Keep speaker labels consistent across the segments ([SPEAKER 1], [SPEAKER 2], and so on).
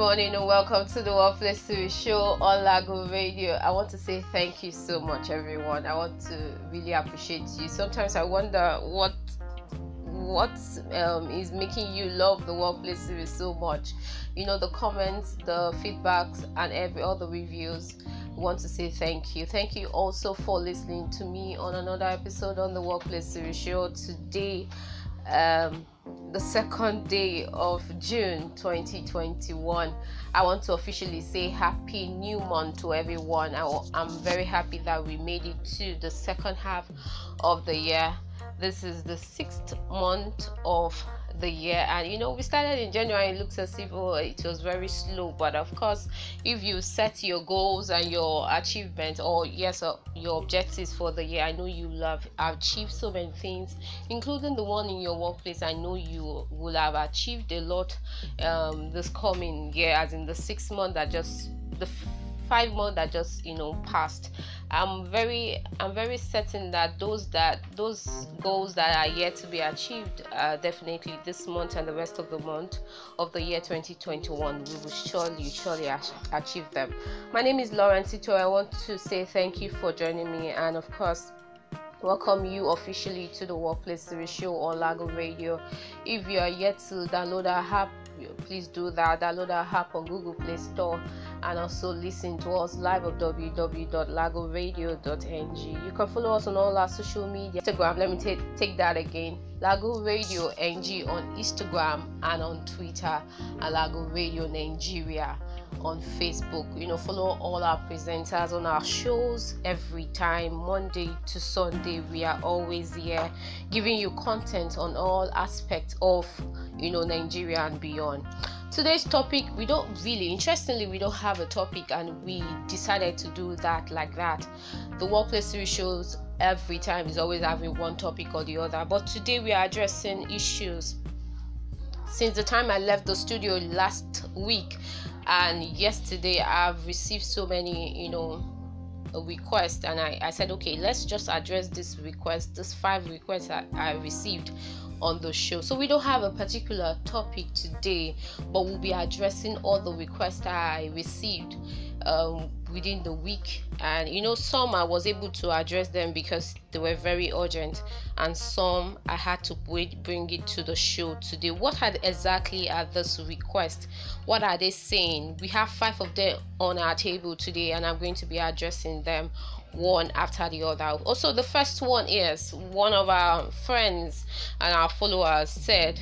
[SPEAKER 1] morning and welcome to the Workplace Series show on Lago Radio. I want to say thank you so much, everyone. I want to really appreciate you. Sometimes I wonder what what um, is making you love the Workplace Series so much. You know, the comments, the feedbacks, and every other reviews. I want to say thank you. Thank you also for listening to me on another episode on the Workplace Series show today. Um, the second day of June 2021. I want to officially say Happy New Month to everyone. I, am very happy that we made it to the second half of the year. This is the sixth month of the year. And you know we started in january it looks as if oh, it was very slow. But of course if you set your goals and your achievements or yes uh, your objectives for the year i know you have achieved so many things including the one in your workplace. I know you will have achieved a lot um, this coming year as in the six months that just the five months that just you know passed. I'm very i'm very certain that those that those goals that are yet to be achieved uh, definitely this month and the rest of the month of the year 2021 we will surely surely achieve them. My name is lauren tito. I want to say thank you for joining me and of course welcome you officially to the workplace series show on lago radio. If you are yet to download our app please do that download our app on google play store and also listen to us live at www.lagoradio.ng. You can follow us on all our social media. Instagram, let me take take that again. Lago Radio NG on Instagram and on Twitter, and Lago Radio Nigeria on Facebook. You know, follow all our presenters on our shows every time, Monday to Sunday. We are always here giving you content on all aspects of you know Nigeria and beyond. Today's topic we don't really interestingly we don't have a topic and we decided to do that like that. The workplace shows every time is always having one topic or the other. But today we are addressing issues. Since the time i left the studio last week and yesterday i've received so many you know requests. And I, I said okay let's just address this request this five requests that i received on the show. So we don't have a particular topic today, but we'll be addressing all the requests I received um, within the week. And you know, some I was able to address them because they were very urgent, and some I had to wait, bring it to the show today. What had exactly are this request? What are they saying? We have five of them on our table today, and I'm going to be addressing them one after the other. Also, the first one is one of our friends and our followers said,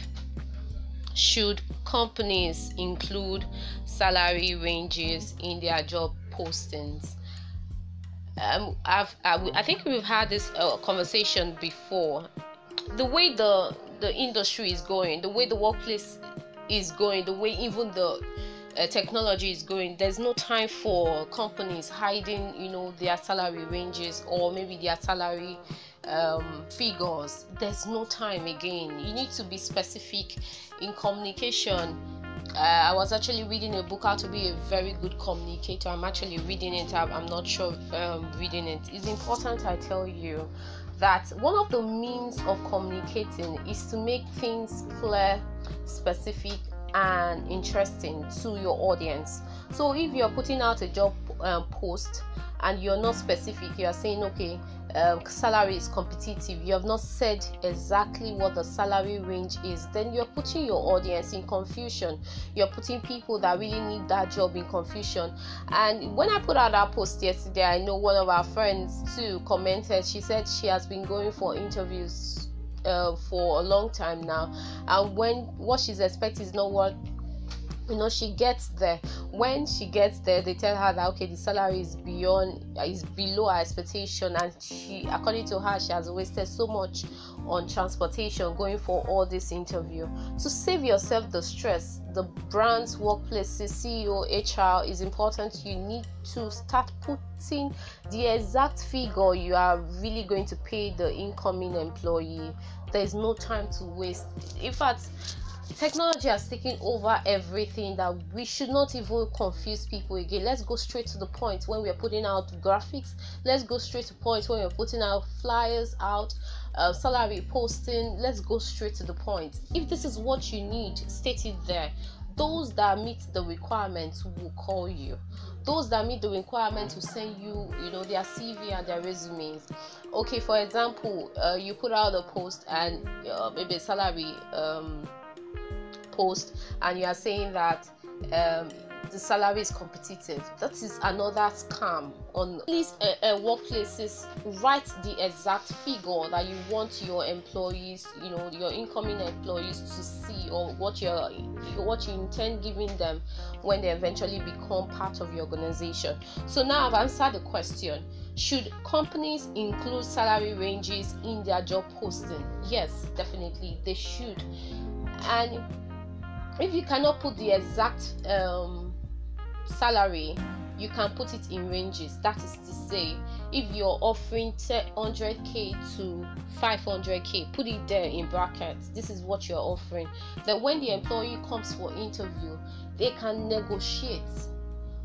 [SPEAKER 1] Should companies include salary ranges in their job postings? Um, I've, I, I think we've had this uh, conversation before. The way the the industry is going, the way the workplace is going, the way even the uh, technology is going there's no time for companies hiding you know their salary ranges or maybe their salary um, figures there's no time again you need to be specific in communication uh, I was actually reading a book how to be a very good communicator. I'm actually reading it. I'm not sure um, reading it. It's important I tell you that one of the means of communicating is to make things clear, specific, and interesting to your audience. So if you're putting out a job um, post and you're not specific, you are saying, okay, um, salary is competitive, you have not said exactly what the salary range is, then you're putting your audience in confusion. You're putting people that really need that job in confusion. And when I put out that post yesterday, I know one of our friends too commented, she said she has been going for interviews uh, for a long time now. And when what she's expecting is not what you know she gets there. When she gets there they tell her that okay the salary is beyond is below her expectation. And she according to her she has wasted so much on transportation going for all this interview. To save yourself the stress the brand's workplace ceo hr is important. You need to start putting the exact figure you are really going to pay the incoming employee there's no time to waste. In fact technology has taken over everything that we should not even confuse people again. Let's go straight to the point when we're putting out graphics. Let's go straight to point when we're putting out flyers out uh, salary posting. Let's go straight to the point. If this is what you need state it there those that meet the requirements will call you. Those that meet the requirements will send you you know their cv and their resumes. Okay for example uh, you put out a post and uh, maybe a salary um, post and you are saying that um, the salary is competitive. That is another scam. On please, uh, uh, workplaces write the exact figure that you want your employees, you know, your incoming employees to see, or what you what you intend giving them when they eventually become part of your organization. So now I've answered the question. Should companies include salary ranges in their job posting? Yes, definitely they should. And if you cannot put the exact um, salary you can put it in ranges. That is to say if you're offering 100k to 500k put it there in brackets. This is what you're offering. Then when the employee comes for interview they can negotiate.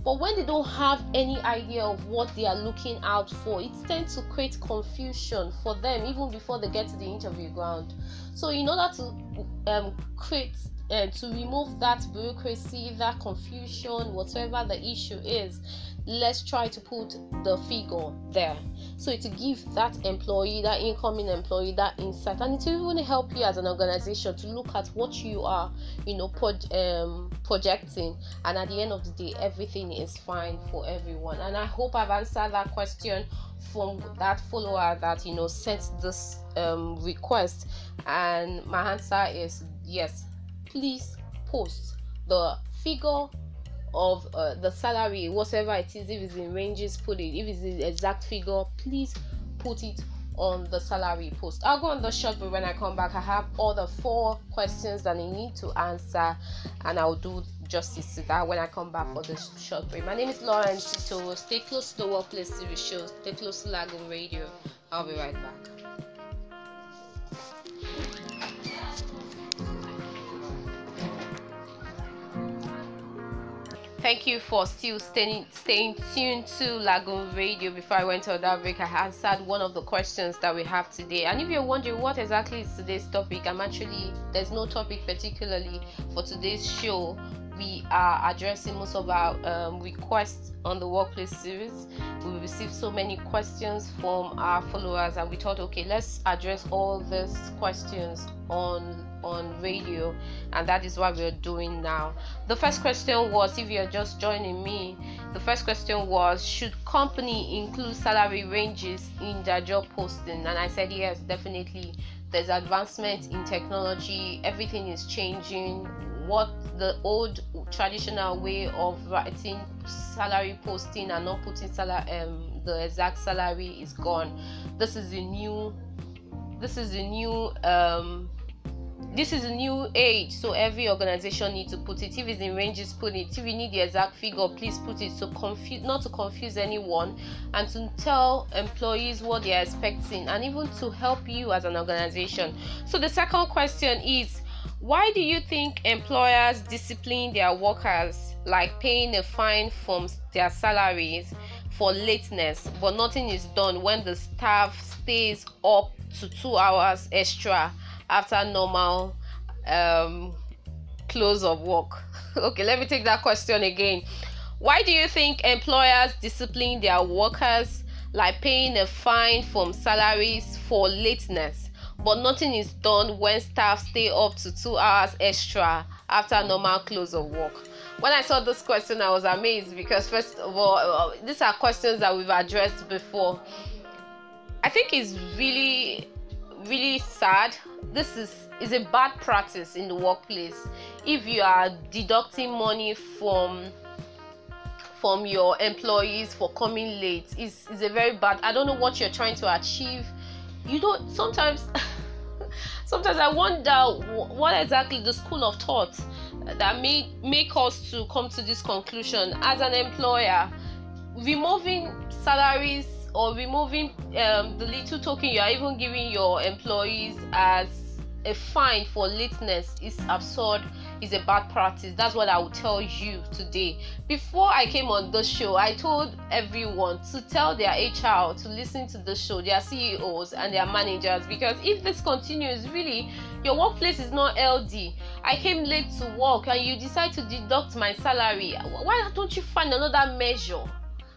[SPEAKER 1] But when they don't have any idea of what they are looking out for it tends to create confusion for them even before they get to the interview ground. So in order to um, create uh, to remove that bureaucracy, that confusion, whatever the issue is, let's try to put the figure there. So to give that employee, that incoming employee, that insight, and it will even help you as an organization to look at what you are, you know, um, projecting, and at the end of the day, everything is fine for everyone. And I hope I've answered that question from that follower that you know sent this um, request, and my answer is yes please post the figure of uh, the salary, whatever it is, if it's in ranges, put it. If it's the exact figure, please put it on the salary post. I'll go on the short but when I come back. I have all the four questions that I need to answer, and I'll do justice to that when I come back for the short break. My name is Lauren Tito. Stay close to the Workplace Series show. Stay close to Lago Radio. I'll be right back. Thank you for still staying staying tuned to Lago Radio. Before I went on that break, I answered one of the questions that we have today. And if you're wondering what exactly is today's topic, I'm actually there's no topic particularly for today's show. We are addressing most of our um, requests on the workplace series. We received so many questions from our followers, and we thought, okay, let's address all these questions on on radio and that is what we're doing now. The first question was if you're just joining me the first question was should company include salary ranges in their job posting? And i said yes definitely. There's advancement in technology. Everything is changing. What the old traditional way of writing salary posting and not putting salary um, the exact salary is gone. This is a new this is a new um, this is a new age so every organization needs to put it. If it's in ranges put it. If you need the exact figure please put it so confuse not to confuse anyone and to tell employees what they are expecting and even to help you as an organization. So the second question is why do you think employers discipline their workers like paying a fine from their salaries for lateness but nothing is done when the staff stays up to two hours extra after normal um, close of work? okay, let me take that question again. Why do you think employers discipline their workers like paying a fine from salaries for lateness, but nothing is done when staff stay up to two hours extra after normal close of work? When I saw this question, I was amazed because, first of all, uh, these are questions that we've addressed before. I think it's really, really sad. This is is a bad practice in the workplace. If you are deducting money from from your employees for coming late is is a very bad i don't know what you're trying to achieve. You don't sometimes sometimes i wonder what exactly the school of thought that made make us to come to this conclusion. As an employer removing salaries or removing um, the little token you are even giving your employees as a fine for lateness is absurd is a bad practice. That's what i will tell you today. Before i came on the show i told everyone to tell their hr to listen to the show their ceos and their managers because if this continues really your workplace is not ld i came late to work and you decide to deduct my salary. Why don't you find another measure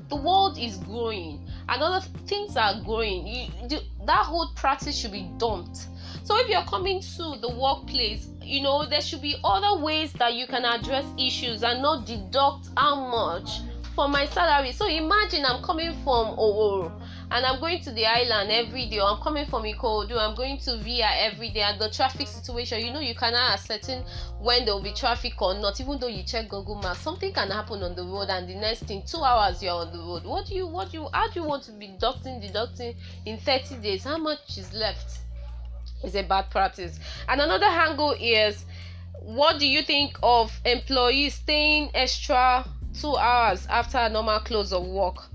[SPEAKER 1] the world is growing and other things are growing. You, that whole practice should be dumped. So if you're coming to the workplace you know there should be other ways that you can address issues and not deduct how much for my salary. So imagine i'm coming from Owo and I'm going to the island every day, I'm coming from Ikorodu, I'm going to VI every day, and the traffic situation, you know, you cannot ascertain when there will be traffic or not, even though you check Google Maps. Something can happen on the road, and the next thing, two hours you're on the road. What do you, what do you, how do you want to be deducting, deducting in 30 days? How much is left? Is a bad practice. And another angle is, what do you think of employees staying extra two hours after normal close of work?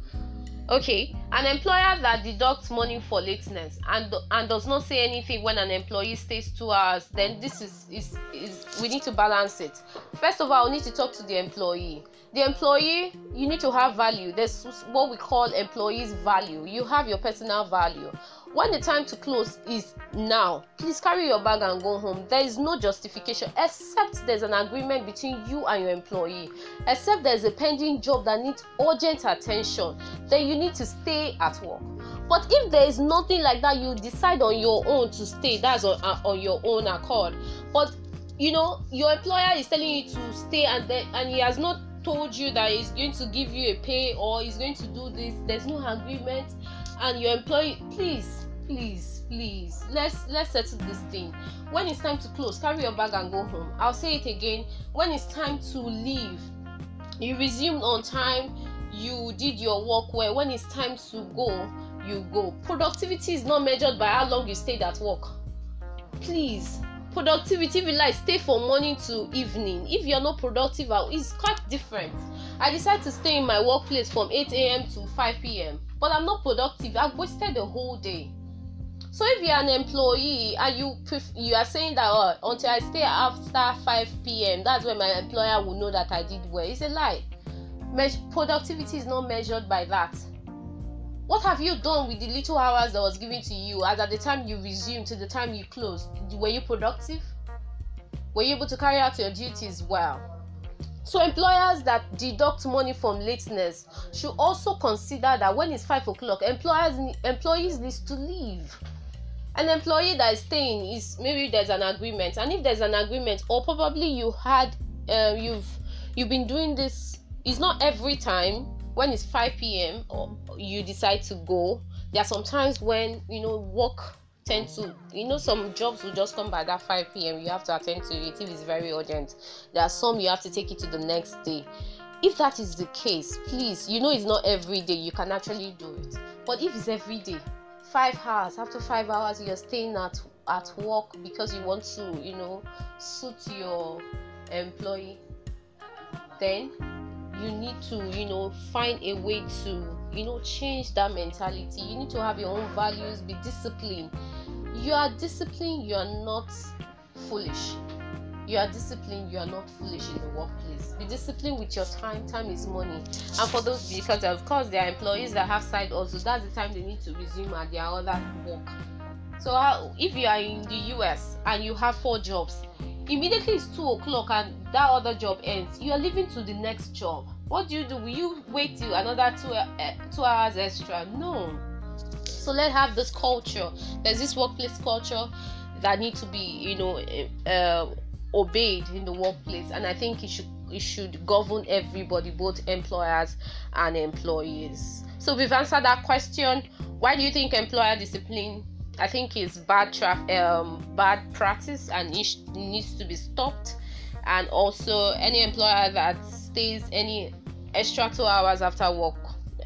[SPEAKER 1] Okay an employer that deducts money for lateness and and does not say anything when an employee stays two hours then this is is is we need to balance it. First of all we need to talk to the employee. The employee you need to have value. There's what we call employees value. You have your personal value when the time to close is now please carry your bag and go home. There is no justification except there's an agreement between you and your employee except there's a pending job that needs urgent attention then you need to stay at work. But if there is nothing like that you decide on your own to stay. That's on, uh, on your own accord. But you know your employer is telling you to stay and then and he has not told you that he's going to give you a pay or he's going to do this. There's no agreement. And your employee please please please let's let's settle this thing. When it's time to close carry your bag and go home. I'll say it again. When it's time to leave you resumed on time you did your work well. When it's time to go you go. Productivity is not measured by how long you stayed at work. Please productivity you like stay from morning to evening. If you're not productive uh, it's quite different. I decided to stay in my workplace from 8 a.m to 5 p.m but i'm not productive. I've wasted the whole day so if you're an employee and you pref- you are saying that oh, until I stay after 5 p.m. that's when my employer will know that I did well. It's a lie. Me- productivity is not measured by that. What have you done with the little hours that was given to you as at the time you resumed to the time you closed? Were you productive? Were you able to carry out your duties well? So employers that deduct money from lateness should also consider that when it's five o'clock, employers employees need to leave an employee that is staying is maybe there's an agreement and if there's an agreement or probably you had uh, you've you've been doing this it's not every time when it's 5 p.m or you decide to go there are some times when you know work tend to you know some jobs will just come by that 5 p.m you have to attend to it if it's very urgent. There are some you have to take it to the next day. If that is the case please you know it's not every day you can actually do it. But if it's every day five hours after five hours you're staying at at work because you want to you know suit your employee. Then you need to you know find a way to you know change that mentality. You need to have your own values be disciplined. You are disciplined you are not foolish you are disciplined you are not foolish in the workplace. Be disciplined with your time. Time is money. And for those because of course there are employees that have side also that's the time they need to resume at their other work. So if you are in the us and you have four jobs immediately it's two o'clock and that other job ends. You are leaving to the next job. What do you do? Will you wait till another two, uh, two hours extra? No. So let's have this culture. There's this workplace culture that need to be you know uh, obeyed in the workplace. And i think it should it should govern everybody both employers and employees. So we've answered that question. Why do you think employer discipline i think is bad traf- um, bad practice and it needs to be stopped? And also any employer that stays any extra two hours after work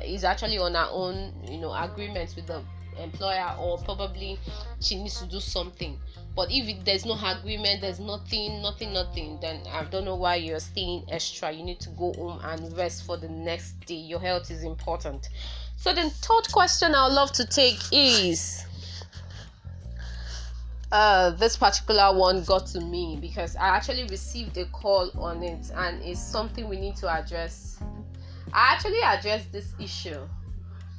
[SPEAKER 1] is actually on her own you know agreement with the employer or probably she needs to do something. But if it, there's no agreement there's nothing nothing nothing then i don't know why you're staying extra. You need to go home and rest for the next day. Your health is important. So the third question i would love to take is uh, this particular one got to me because I actually received a call on it and it's something we need to address. I actually addressed this issue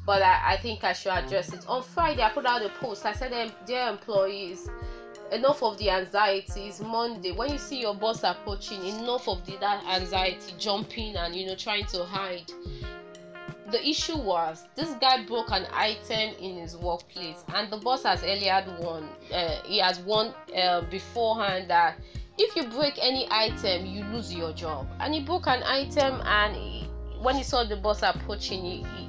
[SPEAKER 1] but I, I think I should address it. On Friday, I put out a post. I said, Dear employees, enough of the anxiety it's monday when you see your boss approaching enough of the, that anxiety jumping and you know trying to hide the issue was this guy broke an item in his workplace and the boss has earlier won uh, he has won uh, beforehand that if you break any item you lose your job and he broke an item and he, when he saw the boss approaching he, he,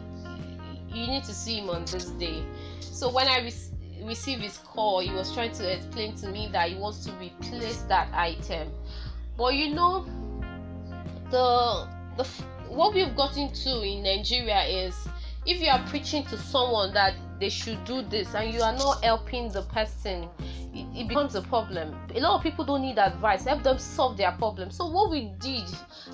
[SPEAKER 1] you need to see him on this day so when i re- received his call he was trying to explain to me that he wants to replace that item but you know the the what we've gotten to in Nigeria is if you are preaching to someone that they should do this and you are not helping the person, it, becomes a problem. A lot of people don't need advice, help them solve their problem. So, what we did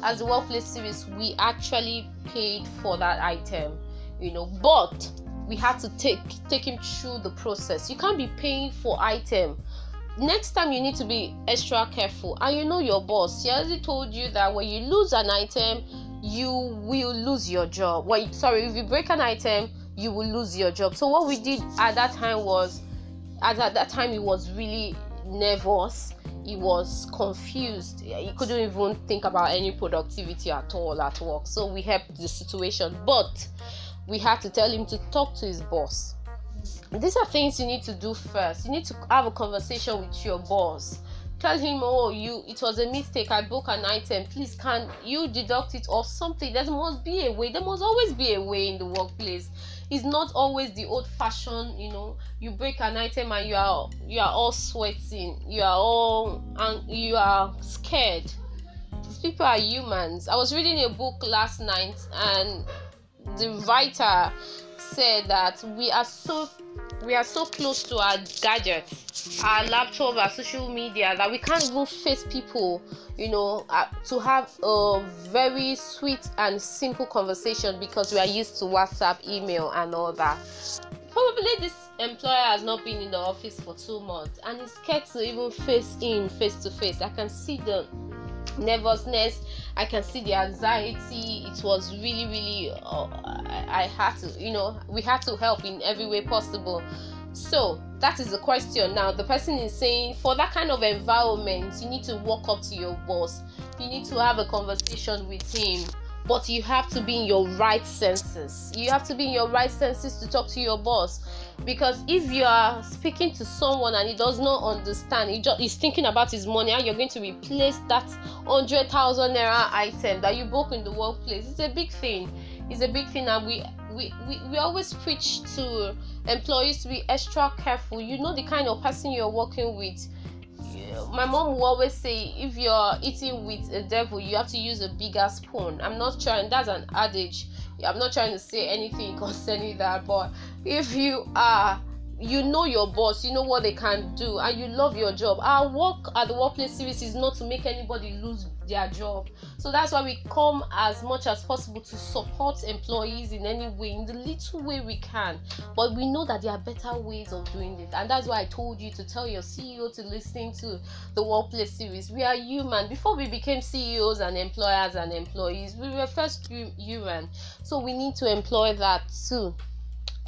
[SPEAKER 1] as the workplace series, we actually paid for that item, you know, but we had to take take him through the process. You can't be paying for item next time you need to be extra careful and you know your boss he already told you that when you lose an item you will lose your job. Well, sorry, if you break an item, you will lose your job. So what we did at that time was, at that time, he was really nervous. He was confused. He couldn't even think about any productivity at all at work. So we helped the situation, but we had to tell him to talk to his boss. These are things you need to do first. You need to have a conversation with your boss. Tell him oh you it was a mistake. I broke an item. Please can you deduct it or something? There must be a way. There must always be a way in the workplace. It's not always the old fashioned you know you break an item and you are you are all sweating. You are all and you are scared. These people are humans. I was reading a book last night and the writer said that we are so we are so close to our gadgets, our laptop, our social media that we can't even face people, you know, uh, to have a very sweet and simple conversation because we are used to WhatsApp, email, and all that. Probably this employer has not been in the office for two months and is scared to even face in face to face. I can see the nervousness i can see the anxiety. It was really really uh, I, I had to you know we had to help in every way possible. So that is the question. Now the person is saying for that kind of environment you need to walk up to your boss. You need to have a conversation with him. But you have to be in your right senses. You have to be in your right senses to talk to your boss. Because if you are speaking to someone and he does not understand, he just he's thinking about his money and you're going to replace that hundred thousand naira item that you broke in the workplace. It's a big thing. It's a big thing, and we we, we, we always preach to employees to be extra careful. You know the kind of person you're working with my mom will always say if you're eating with a devil you have to use a bigger spoon i'm not trying that's an adage i'm not trying to say anything concerning that but if you are you know your boss, you know what they can do, and you love your job. Our work at the workplace series is not to make anybody lose their job. So that's why we come as much as possible to support employees in any way, in the little way we can. But we know that there are better ways of doing it, and that's why I told you to tell your CEO to listen to the workplace series. We are human. Before we became CEOs and employers and employees, we were first human. So we need to employ that too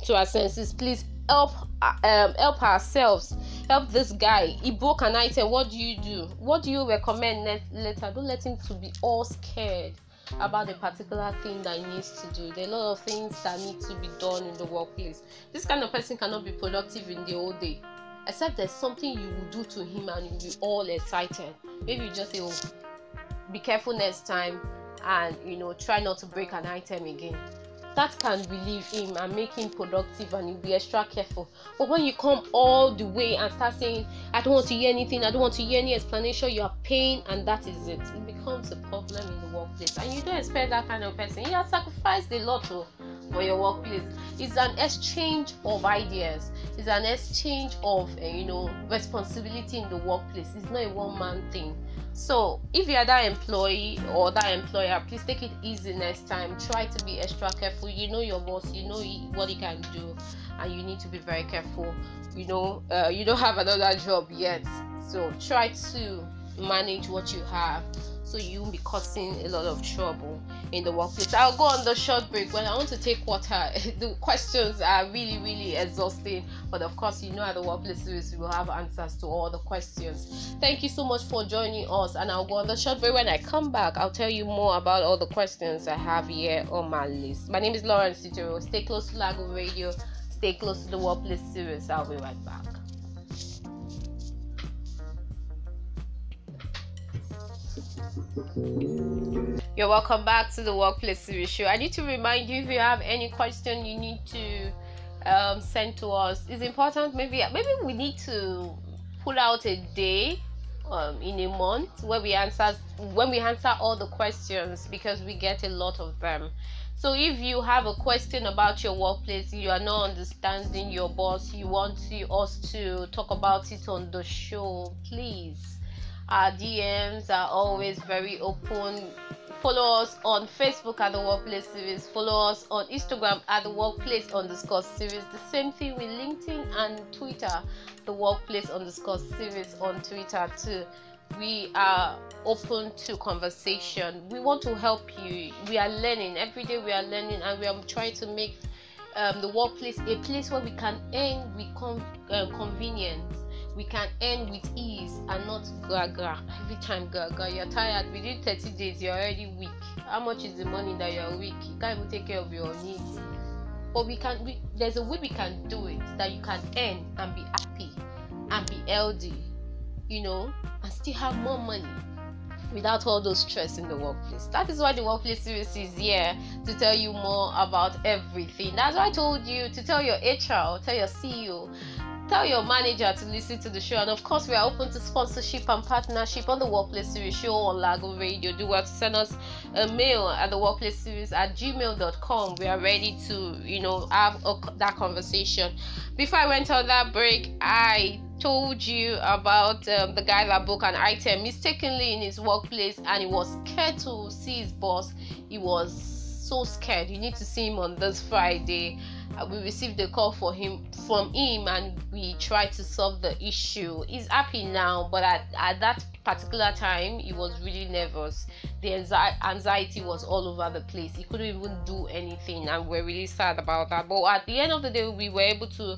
[SPEAKER 1] to our senses. Please help um, help ourselves help this guy. He broke an item what do you do? What do you recommend later? Don't let him to be all scared about the particular thing that he needs to do. There are a lot of things that need to be done in the workplace. This kind of person cannot be productive in the whole day. Except there's something you will do to him and you'll be all excited. Maybe you just say oh be careful next time and you know try not to break an item again that can relieve him and make him productive and he'll be extra careful. But when you come all the way and start saying i don't want to hear anything i don't want to hear any explanation you are paying and that is it. It becomes a problem in the workplace. And you don't expect that kind of person. He has sacrificed a lot oh, for your workplace. It's an exchange of ideas. It's an exchange of uh, you know responsibility in the workplace. It's not a one-man thing. So if you are that employee or that employer please take it easy next time. Try to be extra careful. You know your boss. You know what he can do. And you need to be very careful. You know uh, you don't have another job yet. So try to manage what you have so you won't be causing a lot of trouble in the workplace. I'll go on the short break when I want to take water. the questions are really, really exhausting, but of course, you know, at the workplace series, we will have answers to all the questions. Thank you so much for joining us, and I'll go on the short break. When I come back, I'll tell you more about all the questions I have here on my list. My name is Lauren Citero. Stay close to Lago Radio, stay close to the workplace series. I'll be right back. You're welcome back to the Workplace Series Show. I need to remind you if you have any question you need to um, send to us. It's important. Maybe maybe we need to pull out a day um, in a month where we answer when we answer all the questions because we get a lot of them. So if you have a question about your workplace, you are not understanding your boss, you want to, us to talk about it on the show, please our DMs are always very open. Follow us on Facebook at the Workplace Series. Follow us on Instagram at the Workplace underscore series. The same thing with LinkedIn and Twitter, the Workplace underscore series on Twitter too. We are open to conversation. We want to help you. We are learning every day. We are learning, and we are trying to make um, the workplace a place where we can earn with con- uh, convenience we can end with ease and not gaga every time gaga you're tired. Within 30 days you're already weak. How much is the money that you're weak? You can't even take care of your needs. But we can we, there's a way we can do it that you can end and be happy and be healthy you know and still have more money without all those stress in the workplace. That is why the workplace series is here to tell you more about everything. That's why I told you to tell your HR, tell your CEO Tell your manager to listen to the show, and of course, we are open to sponsorship and partnership on the Workplace Series show on Lago Radio. Do well to send us a mail at the Workplace Series at gmail.com. We are ready to, you know, have a, that conversation. Before I went on that break, I told you about um, the guy that broke an item mistakenly in his workplace and he was scared to see his boss. He was so scared. You need to see him on this Friday we received a call for him from him and we tried to solve the issue. He's happy now but at, at that particular time he was really nervous. The anxiety was all over the place. He couldn't even do anything and we're really sad about that. But at the end of the day we were able to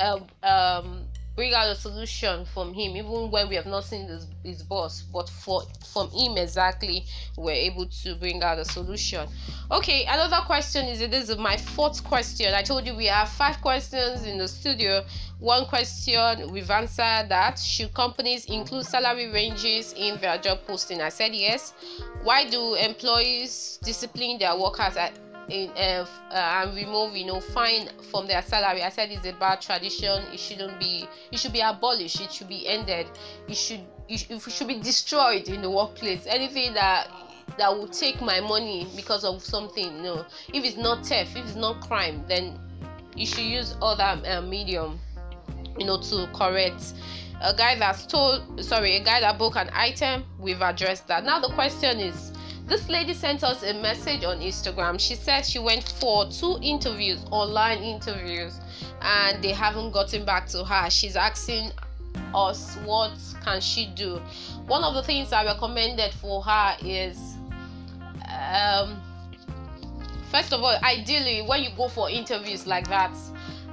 [SPEAKER 1] um, um, bring out a solution from him even when we have not seen his, his boss but for from him exactly we're able to bring out a solution. Okay another question is this is my fourth question. I told you we have five questions in the studio. One question we've answered that should companies include salary ranges in their job posting? I said yes. Why do employees discipline their workers at in, uh, uh, and remove you know fine from their salary. I said it's a bad tradition. It shouldn't be it should be abolished. It should be ended. It should it should be destroyed in the workplace. Anything that that will take my money because of something no. If it's not theft if it's not crime then you should use other uh, medium you know to correct. A guy that stole sorry a guy that broke an item we've addressed that. Now the question is this lady sent us a message on Instagram. She says she went for two interviews, online interviews, and they haven't gotten back to her. She's asking us what can she do. One of the things I recommended for her is um, first of all, ideally when you go for interviews like that,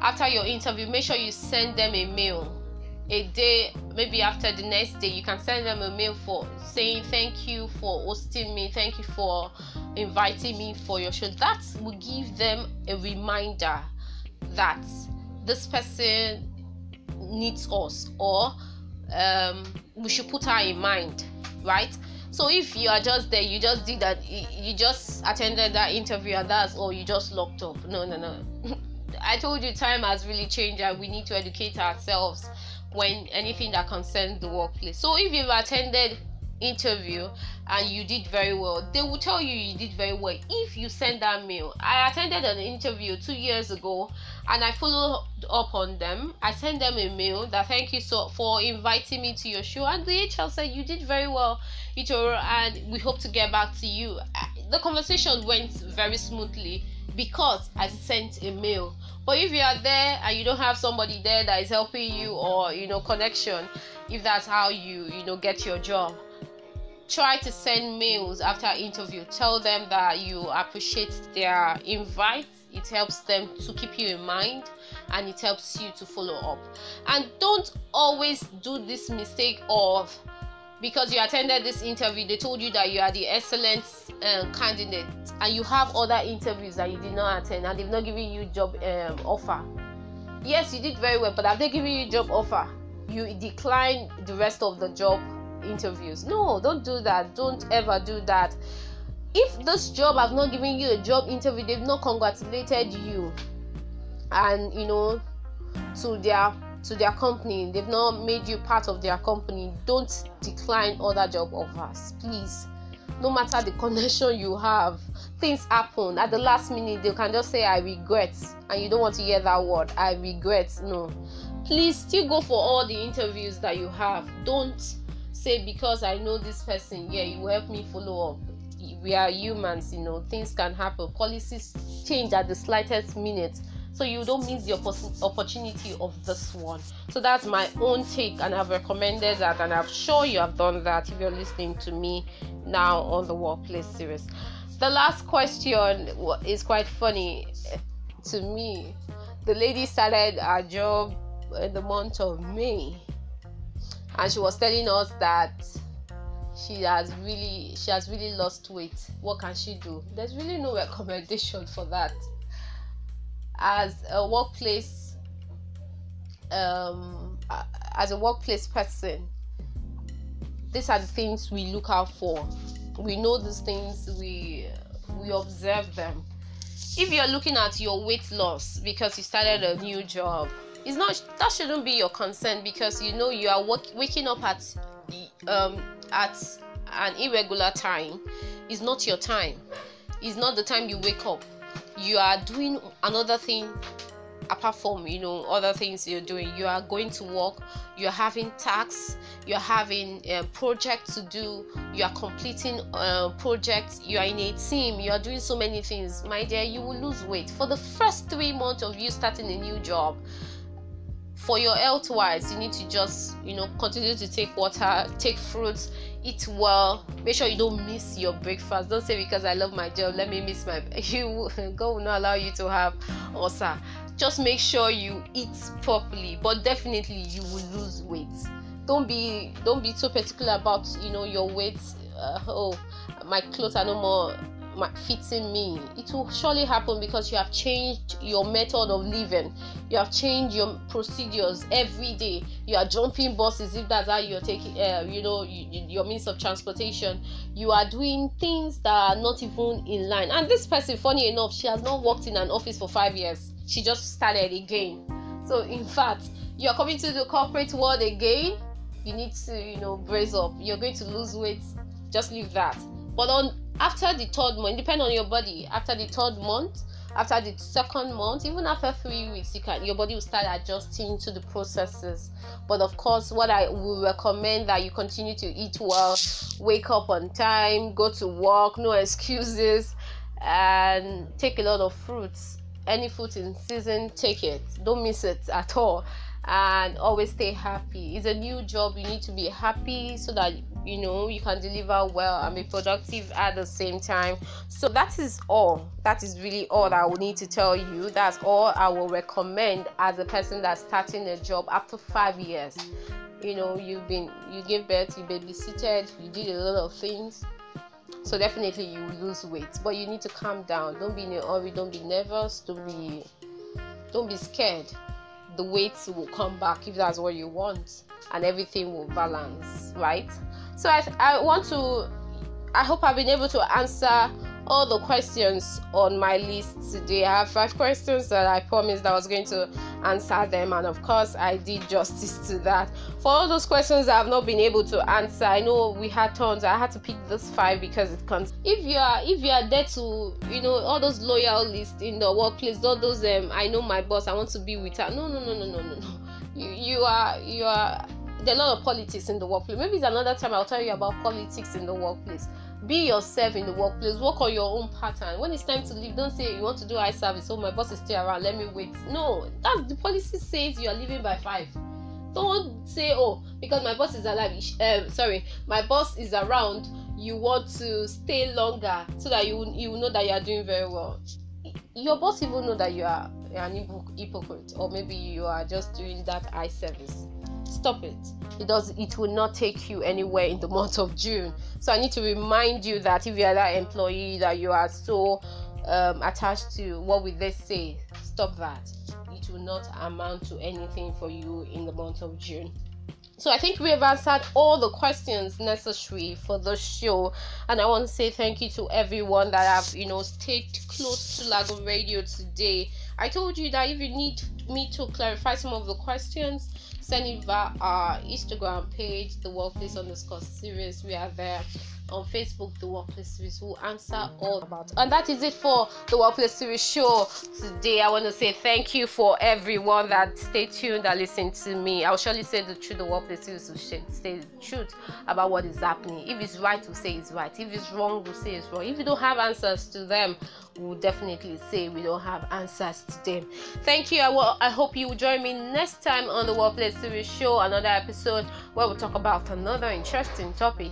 [SPEAKER 1] after your interview, make sure you send them a mail a day maybe after the next day you can send them a mail for saying thank you for hosting me thank you for inviting me for your show. That will give them a reminder that this person needs us or um, we should put her in mind right? So if you are just there you just did that you just attended that interview and that's all you just locked up. No no no. I told you time has really changed and we need to educate ourselves when anything that concerns the workplace. So if you've attended interview and you did very well, they will tell you you did very well if you send that mail. I attended an interview two years ago and I followed up on them. I sent them a mail that thank you so for inviting me to your show and the HR said you did very well, Itoro, and we hope to get back to you. Uh, the conversation went very smoothly because I sent a mail. But if you are there and you don't have somebody there that is helping you or you know connection, if that's how you you know get your job, try to send mails after interview. Tell them that you appreciate their invite. It helps them to keep you in mind and it helps you to follow up. And don't always do this mistake of because you attended this interview, they told you that you are the excellent uh, candidate, and you have other interviews that you did not attend, and they've not given you job um, offer. Yes, you did very well, but have they given you job offer? You decline the rest of the job interviews. No, don't do that. Don't ever do that. If this job have not given you a job interview, they've not congratulated you, and you know, to their to their company. They've not made you part of their company. Don't decline other job offers please. No matter the connection you have things happen. At the last minute they can just say i regret and you don't want to hear that word i regret no. Please still go for all the interviews that you have. Don't say because i know this person yeah you help me follow up. We are humans you know. Things can happen. Policies change at the slightest minute so you don't miss the opportunity of this one. So that's my own take and i've recommended that and i'm sure you have done that if you're listening to me now on the workplace series. The last question is quite funny to me. The lady started her job in the month of may and she was telling us that she has really she has really lost weight. What can she do? There's really no recommendation for that as a workplace um, as a workplace person these are the things we look out for. We know these things we we observe them. If you're looking at your weight loss because you started a new job it's not that shouldn't be your concern because you know you are work, waking up at um at an irregular time. It's not your time. It's not the time you wake up you are doing another thing apart from you know other things you're doing. You are going to work you're having tasks you're having a uh, project to do you are completing uh, projects you are in a team you are doing so many things. My dear you will lose weight. For the first three months of you starting a new job for your health wise you need to just you know continue to take water take fruits eat well. Make sure you don't miss your breakfast. Don't say because i love my job let me miss my you god will not allow you to have ulcer. Just make sure you eat properly but definitely you will lose weight. Don't be don't be so particular about you know your weight. Uh, oh my clothes are no more fitting me. It will surely happen because you have changed your method of living. You have changed your procedures every day. You are jumping buses if that's how you're taking uh, you know you, your means of transportation. You are doing things that are not even in line. And this person funny enough she has not worked in an office for five years. She just started again. So in fact you're coming to the corporate world again. You need to you know brace up. You're going to lose weight. Just leave that but on after the third month, depend on your body. After the third month, after the second month, even after three weeks, you can your body will start adjusting to the processes. But of course, what I will recommend that you continue to eat well, wake up on time, go to work, no excuses, and take a lot of fruits. Any fruit in season, take it. Don't miss it at all and always stay happy. It's a new job, you need to be happy so that you know you can deliver well and be productive at the same time. So that is all. That is really all that I will need to tell you. That's all I will recommend as a person that's starting a job after five years. You know, you've been you gave birth, you babysitted, you did a lot of things. So definitely you lose weight, but you need to calm down. Don't be in a hurry. Don't be nervous. Don't be don't be scared the weight will come back if that's what you want and everything will balance right? So i, I want to i hope i've been able to answer all the questions on my list today. I have five questions that I promised I was going to answer them, and of course, I did justice to that. For all those questions I have not been able to answer, I know we had tons. I had to pick those five because it comes. If you are if you are there to you know all those loyal lists in the workplace, all those um I know my boss, I want to be with her. No, no, no, no, no, no, no. You you are you are there are a lot of politics in the workplace. Maybe it's another time I'll tell you about politics in the workplace be yourself in the workplace work on your own pattern. When it's time to leave don't say you want to do eye service? Oh my boss is still around. Let me wait. No that's the policy says you are leaving by five. Don't say oh because my boss is alive um, sorry my boss is around you want to stay longer so that you you know that you are doing very well. Your boss even know that you are an hypocrite or maybe you are just doing that eye service stop it. It does it will not take you anywhere in the month of june. So i need to remind you that if you are that employee that you are so um, attached to what will they say stop that it will not amount to anything for you in the month of june. So I think we have answered all the questions necessary for the show, and I want to say thank you to everyone that have you know stayed close to Lago Radio today. I told you that if you need me to clarify some of the questions, send it via our Instagram page, the Workplace underscore series. We are there on Facebook, the Workplace Series, will answer all about. And that is it for the Workplace Series show today. I want to say thank you for everyone that stay tuned and listen to me. I'll surely say the truth. The Workplace Series will say the truth about what is happening. If it's right, we'll say it's right. If it's wrong, we'll say it's wrong. If you don't have answers to them, we'll definitely say we don't have answers to them. Thank you. I, will, I hope you will join me next time on the Workplace Series show, another episode where we'll talk about another interesting topic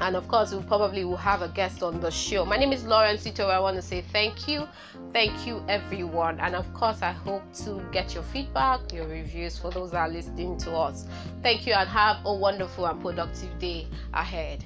[SPEAKER 1] and of course we probably will have a guest on the show. My name is lauren sito. I want to say thank you. Thank you everyone. And of course i hope to get your feedback your reviews for those that are listening to us. Thank you and have a wonderful and productive day ahead